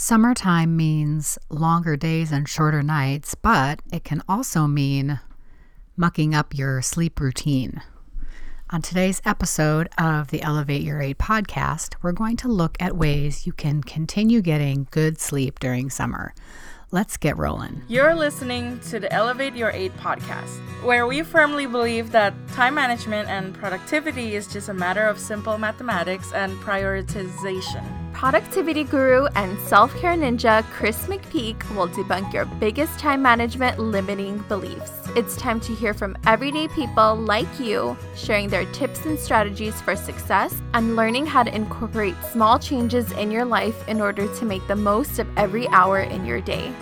Summertime means longer days and shorter nights, but it can also mean mucking up your sleep routine. On today's episode of the Elevate Your Eight podcast, we're going to look at ways you can continue getting good sleep during summer. Let's get rolling. You're listening to the Elevate Your Eight podcast, where we firmly believe that time management and productivity is just a matter of simple mathematics and prioritization. Productivity guru and self care ninja Kris McPeak will debunk your biggest time management limiting beliefs. It's time to hear from everyday people like you, sharing their tips and strategies for success and learning how to incorporate small changes in your life in order to make the most of every hour in your day.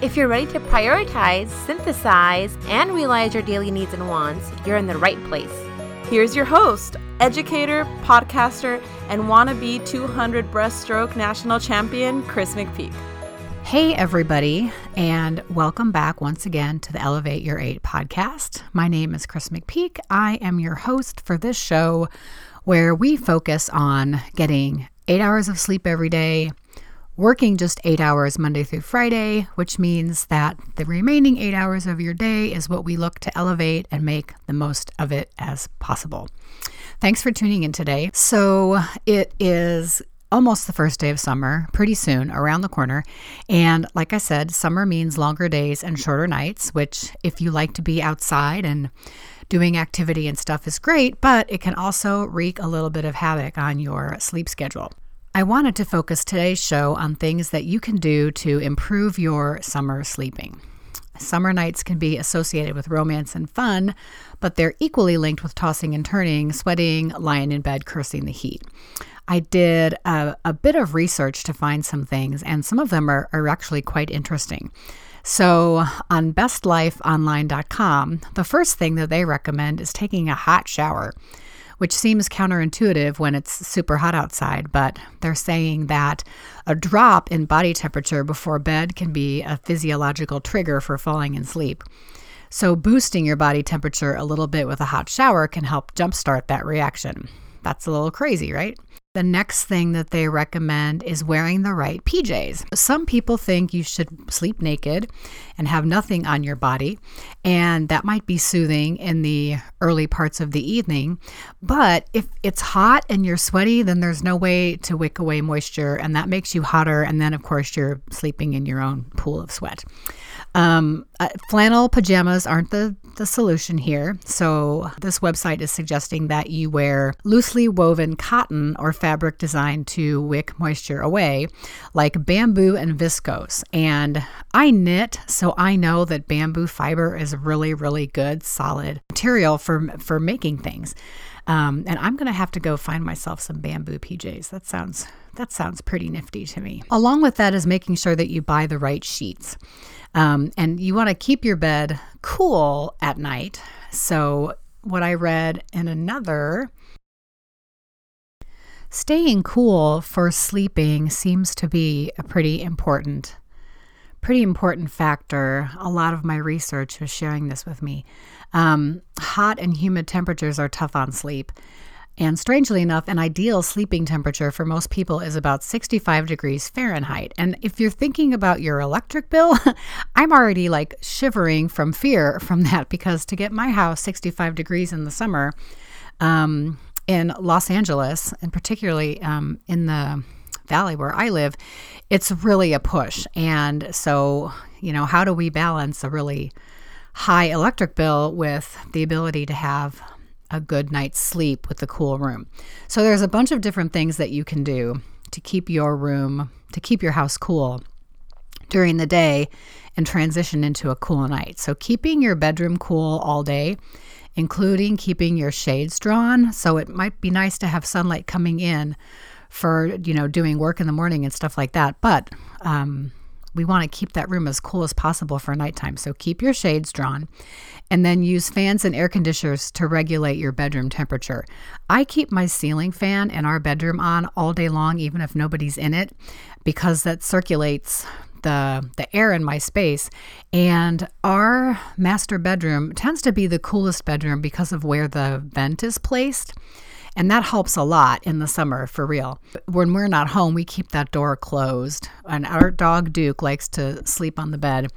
If you're ready to prioritize, synthesize, and realize your daily needs and wants, you're in the right place. Here's your host, educator, podcaster, and wannabe 200 breaststroke national champion, Kris McPeak. Hey, everybody, and welcome back once again to the Elevate Your Eight podcast. My name is Kris McPeak. I am your host for this show where we focus on getting eight hours of sleep every day working just eight hours Monday through Friday, which means that the remaining eight hours of your day is what we look to elevate and make the most of it as possible. Thanks for tuning in today. So it is almost the first day of summer, pretty soon, around the corner. And like I said, summer means longer days and shorter nights, which, if you like to be outside and doing activity and stuff, is great, but it can also wreak a little bit of havoc on your sleep schedule. I wanted to focus today's show on things that you can do to improve your summer sleeping. Summer nights can be associated with romance and fun, but they're equally linked with tossing and turning, sweating, lying in bed, cursing the heat. I did a, a bit of research to find some things, and some of them are, are actually quite interesting. So, on bestlifeonline.com, the first thing that they recommend is taking a hot shower which seems counterintuitive when it's super hot outside, but they're saying that a drop in body temperature before bed can be a physiological trigger for falling in sleep. So, boosting your body temperature a little bit with a hot shower can help jumpstart that reaction. That's a little crazy, right? The next thing that they recommend is wearing the right PJs. Some people think you should sleep naked and have nothing on your body, and that might be soothing in the early parts of the evening. But if it's hot and you're sweaty, then there's no way to wick away moisture, and that makes you hotter. And then, of course, you're sleeping in your own pool of sweat. Um, uh, flannel pajamas aren't the, the solution here. So, this website is suggesting that you wear loosely woven cotton or fabric designed to wick moisture away, like bamboo and viscose. And I knit, so I know that bamboo fiber is really, really good, solid material for, for making things. Um, and I'm to have to go find myself some bamboo PJs. That sounds that sounds pretty nifty to me. Along with that is making sure that you buy the right sheets. Um, and you want to keep your bed cool at night. So, what I read in another staying cool for sleeping seems to be a pretty important pretty important factor. A lot of my research was sharing this with me. Um, hot and humid temperatures are tough on sleep. And strangely enough, an ideal sleeping temperature for most people is about 65 degrees Fahrenheit. And if you're thinking about your electric bill, I'm already like shivering from fear from that because to get my house 65 degrees in the summer um, in Los Angeles, and particularly um, in the valley where I live, it's really a push. And so, you know, how do we balance a really high electric bill with the ability to have a good night's sleep with the cool room. So there's a bunch of different things that you can do to keep your room, to keep your house cool during the day and transition into a cool night. So keeping your bedroom cool all day, including keeping your shades drawn. So it might be nice to have sunlight coming in for, you know, doing work in the morning and stuff like that. But um, we want to keep that room as cool as possible for nighttime. So keep your shades drawn and then use fans and air conditioners to regulate your bedroom temperature. I keep my ceiling fan in our bedroom on all day long, even if nobody's in it, because that circulates the the air in my space and our master bedroom tends to be the coolest bedroom because of where the vent is placed And that helps a lot in the summer for real. When we're not home, we keep that door closed. And our dog Duke likes to sleep on the bed,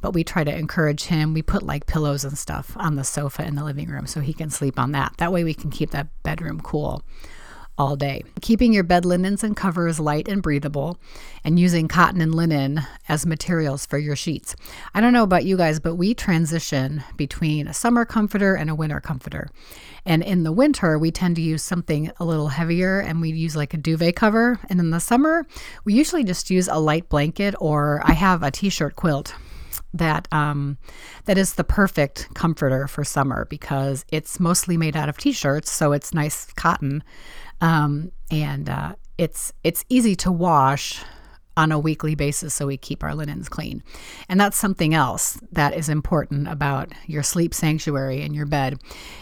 but we try to encourage him. We put like pillows and stuff on the sofa in the living room so he can sleep on that. That way we can keep that bedroom cool all day. Keeping your bed linens and covers light and breathable, and using cotton and linen as materials for your sheets. I don't know about you guys, but we transition between a summer comforter and a winter comforter. And in the winter, we tend to use something a little heavier and we use like a duvet cover. And in the summer, we usually just use a light blanket or I have a t shirt quilt that um, that is the perfect comforter for summer because it's mostly made out of t-shirts, so it's nice cotton, um, and uh, it's it's easy to wash on a weekly basis so we keep our linens clean. And that's something else that is important about your sleep sanctuary in your bed.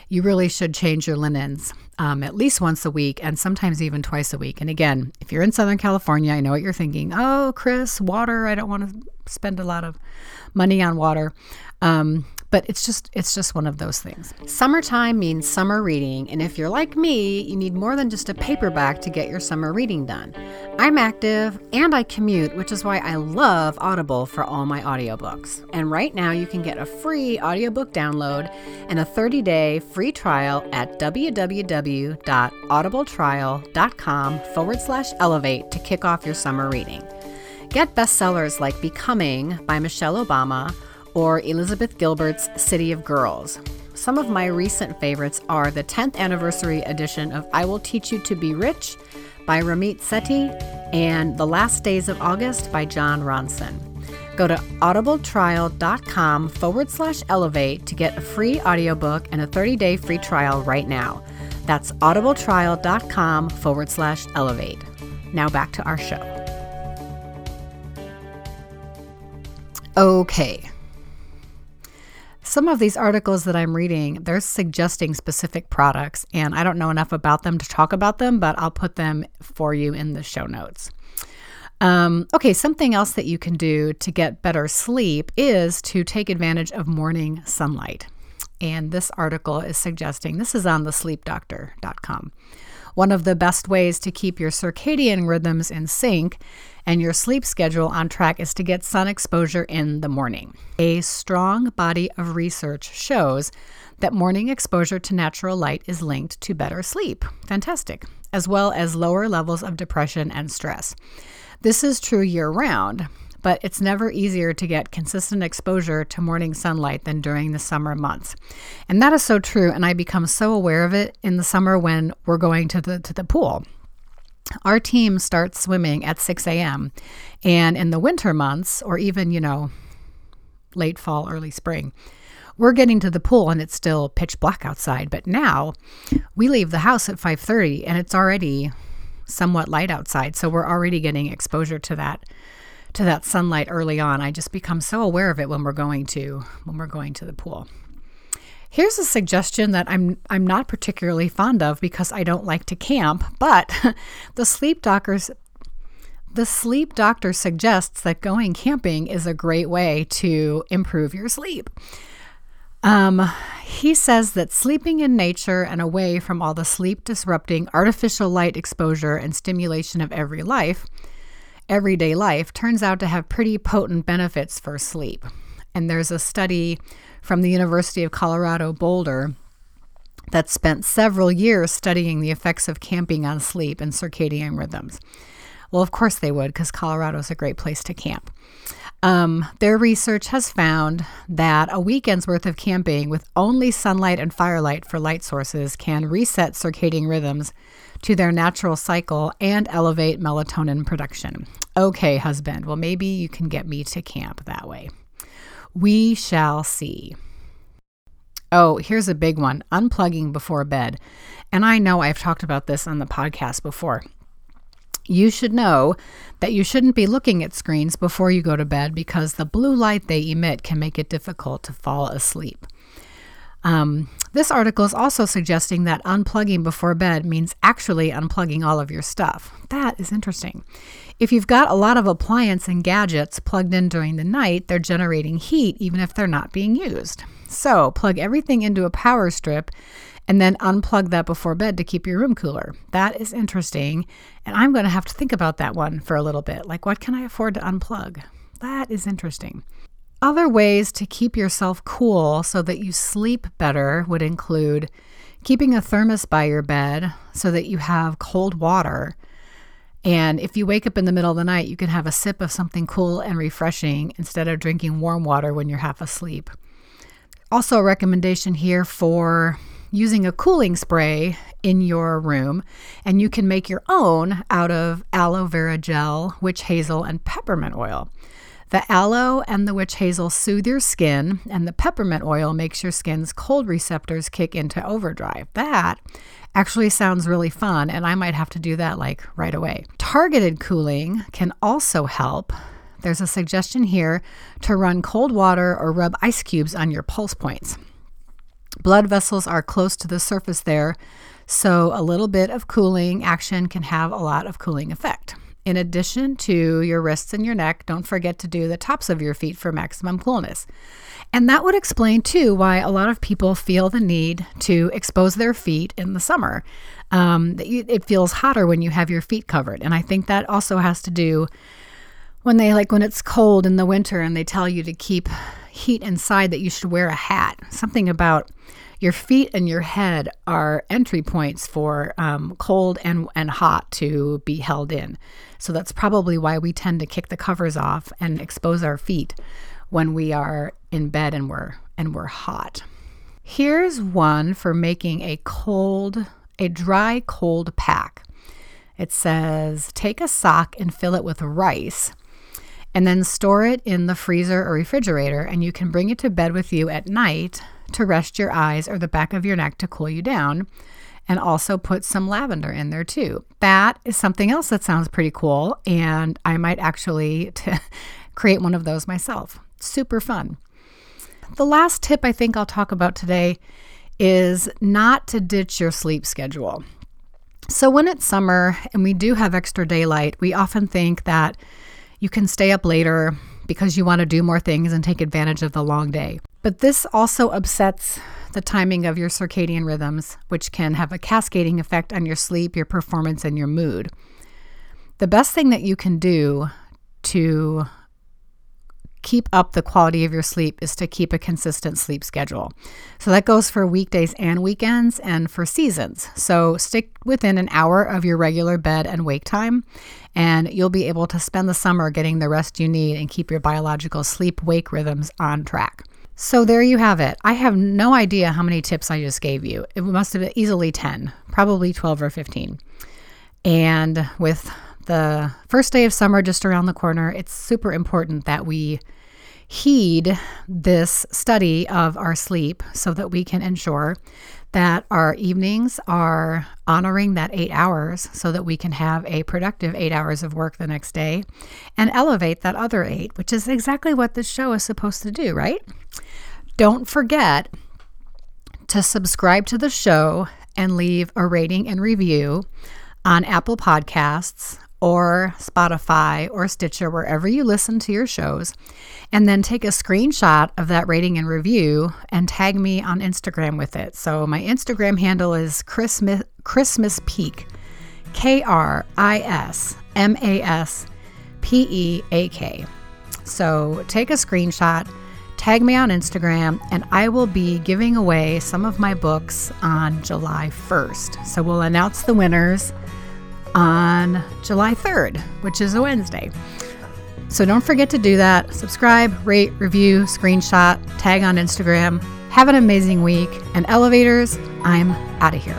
You really should change your linens um, at least once a week and sometimes even twice a week. And again, if you're in Southern California, I know what you're thinking. Oh, Chris, water. I don't want to spend a lot of money on water. Um, but it's just it's just one of those things. Summertime means summer reading, and if you're like me, you need more than just a paperback to get your summer reading done. I'm active and I commute, which is why I love Audible for all my audiobooks. And right now you can get a free audiobook download and a 30-day free trial at www.audibletrial.com forward slash elevate to kick off your summer reading. Get bestsellers like Becoming by Michelle Obama or Elizabeth Gilbert's City of Girls. Some of my recent favorites are the 10th anniversary edition of I Will Teach You to Be Rich by Ramit Sethi and The Last Days of August by Jon Ronson. Go to audibletrial.com forward slash elevate to get a free audiobook and a 30 day free trial right now. That's audibletrial.com forward slash elevate. Now back to our show. Okay, some of these articles that I'm reading, they're suggesting specific products, and I don't know enough about them to talk about them, but I'll put them for you in the show notes. Um, okay, something else that you can do to get better sleep is to take advantage of morning sunlight. And this article is suggesting this is on the sleepdoctor.com. One of the best ways to keep your circadian rhythms in sync and your sleep schedule on track is to get sun exposure in the morning. A strong body of research shows that morning exposure to natural light is linked to better sleep. Fantastic. As well as lower levels of depression and stress. This is true year round, but it's never easier to get consistent exposure to morning sunlight than during the summer months. And that is so true and I become so aware of it in the summer when we're going to the to the pool our team starts swimming at 6 a.m. And in the winter months, or even, you know, late fall, early spring, we're getting to the pool and it's still pitch black outside. But now we leave the house at 5:30 and it's already somewhat light outside. So we're already getting exposure to that to that sunlight early on. I just become so aware of it when we're going to when we're going to the pool. Here's a suggestion that I'm I'm not particularly fond of because I don't like to camp, but the sleep doctors the sleep doctor suggests that going camping is a great way to improve your sleep. Um, he says that sleeping in nature and away from all the sleep disrupting artificial light exposure and stimulation of every life, everyday life, turns out to have pretty potent benefits for sleep. And there's a study from the University of Colorado Boulder that spent several years studying the effects of camping on sleep and circadian rhythms. Well, of course they would, because Colorado is a great place to camp. Um, their research has found that a weekend's worth of camping with only sunlight and firelight for light sources can reset circadian rhythms to their natural cycle and elevate melatonin production. Okay, husband, well, maybe you can get me to camp that way. We shall see. Oh, here's a big one unplugging before bed. And I know I've talked about this on the podcast before. You should know that you shouldn't be looking at screens before you go to bed because the blue light they emit can make it difficult to fall asleep. Um, this article is also suggesting that unplugging before bed means actually unplugging all of your stuff. That is interesting. If you've got a lot of appliance and gadgets plugged in during the night, they're generating heat even if they're not being used. So, plug everything into a power strip and then unplug that before bed to keep your room cooler. That is interesting. And I'm going to have to think about that one for a little bit. Like, what can I afford to unplug? That is interesting. Other ways to keep yourself cool so that you sleep better would include keeping a thermos by your bed so that you have cold water. And if you wake up in the middle of the night, you can have a sip of something cool and refreshing instead of drinking warm water when you're half asleep. Also, a recommendation here for using a cooling spray in your room, and you can make your own out of aloe vera gel, witch hazel, and peppermint oil. The aloe and the witch hazel soothe your skin, and the peppermint oil makes your skin's cold receptors kick into overdrive. That actually sounds really fun, and I might have to do that like right away. Targeted cooling can also help. There's a suggestion here to run cold water or rub ice cubes on your pulse points. Blood vessels are close to the surface there, so a little bit of cooling action can have a lot of cooling effect. In addition to your wrists and your neck, don't forget to do the tops of your feet for maximum coolness. And that would explain, too, why a lot of people feel the need to expose their feet in the summer. Um, it feels hotter when you have your feet covered. And I think that also has to do when they like when it's cold in the winter and they tell you to keep heat inside that you should wear a hat. Something about your feet and your head are entry points for um, cold and, and hot to be held in. So that's probably why we tend to kick the covers off and expose our feet when we are in bed and we're and we're hot. Here's one for making a cold, a dry cold pack. It says take a sock and fill it with rice and then store it in the freezer or refrigerator and you can bring it to bed with you at night to rest your eyes or the back of your neck to cool you down. And also put some lavender in there too. That is something else that sounds pretty cool. And I might actually t- create one of those myself. Super fun. The last tip I think I'll talk about today is not to ditch your sleep schedule. So, when it's summer and we do have extra daylight, we often think that you can stay up later because you want to do more things and take advantage of the long day. But this also upsets the timing of your circadian rhythms, which can have a cascading effect on your sleep, your performance, and your mood. The best thing that you can do to keep up the quality of your sleep is to keep a consistent sleep schedule. So that goes for weekdays and weekends and for seasons. So stick within an hour of your regular bed and wake time, and you'll be able to spend the summer getting the rest you need and keep your biological sleep wake rhythms on track. So there you have it. I have no idea how many tips I just gave you. It must have been easily 10, probably 12 or 15. And with the first day of summer just around the corner, it's super important that we heed this study of our sleep so that we can ensure that our evenings are honoring that eight hours so that we can have a productive eight hours of work the next day and elevate that other eight, which is exactly what this show is supposed to do, right? Don't forget to subscribe to the show and leave a rating and review on Apple Podcasts or Spotify or Stitcher, wherever you listen to your shows, and then take a screenshot of that rating and review and tag me on Instagram with it. So my Instagram handle is Christmas Christmas Peak, K R I S M A S P E A K. So take a screenshot tag me on Instagram, and I will be giving away some of my books on July 1st. So we'll announce the winners on July 3rd, which is a Wednesday. So don't forget to do that. Subscribe, rate, review, screenshot, tag on Instagram. Have an amazing week. And elevators, I'm out of here.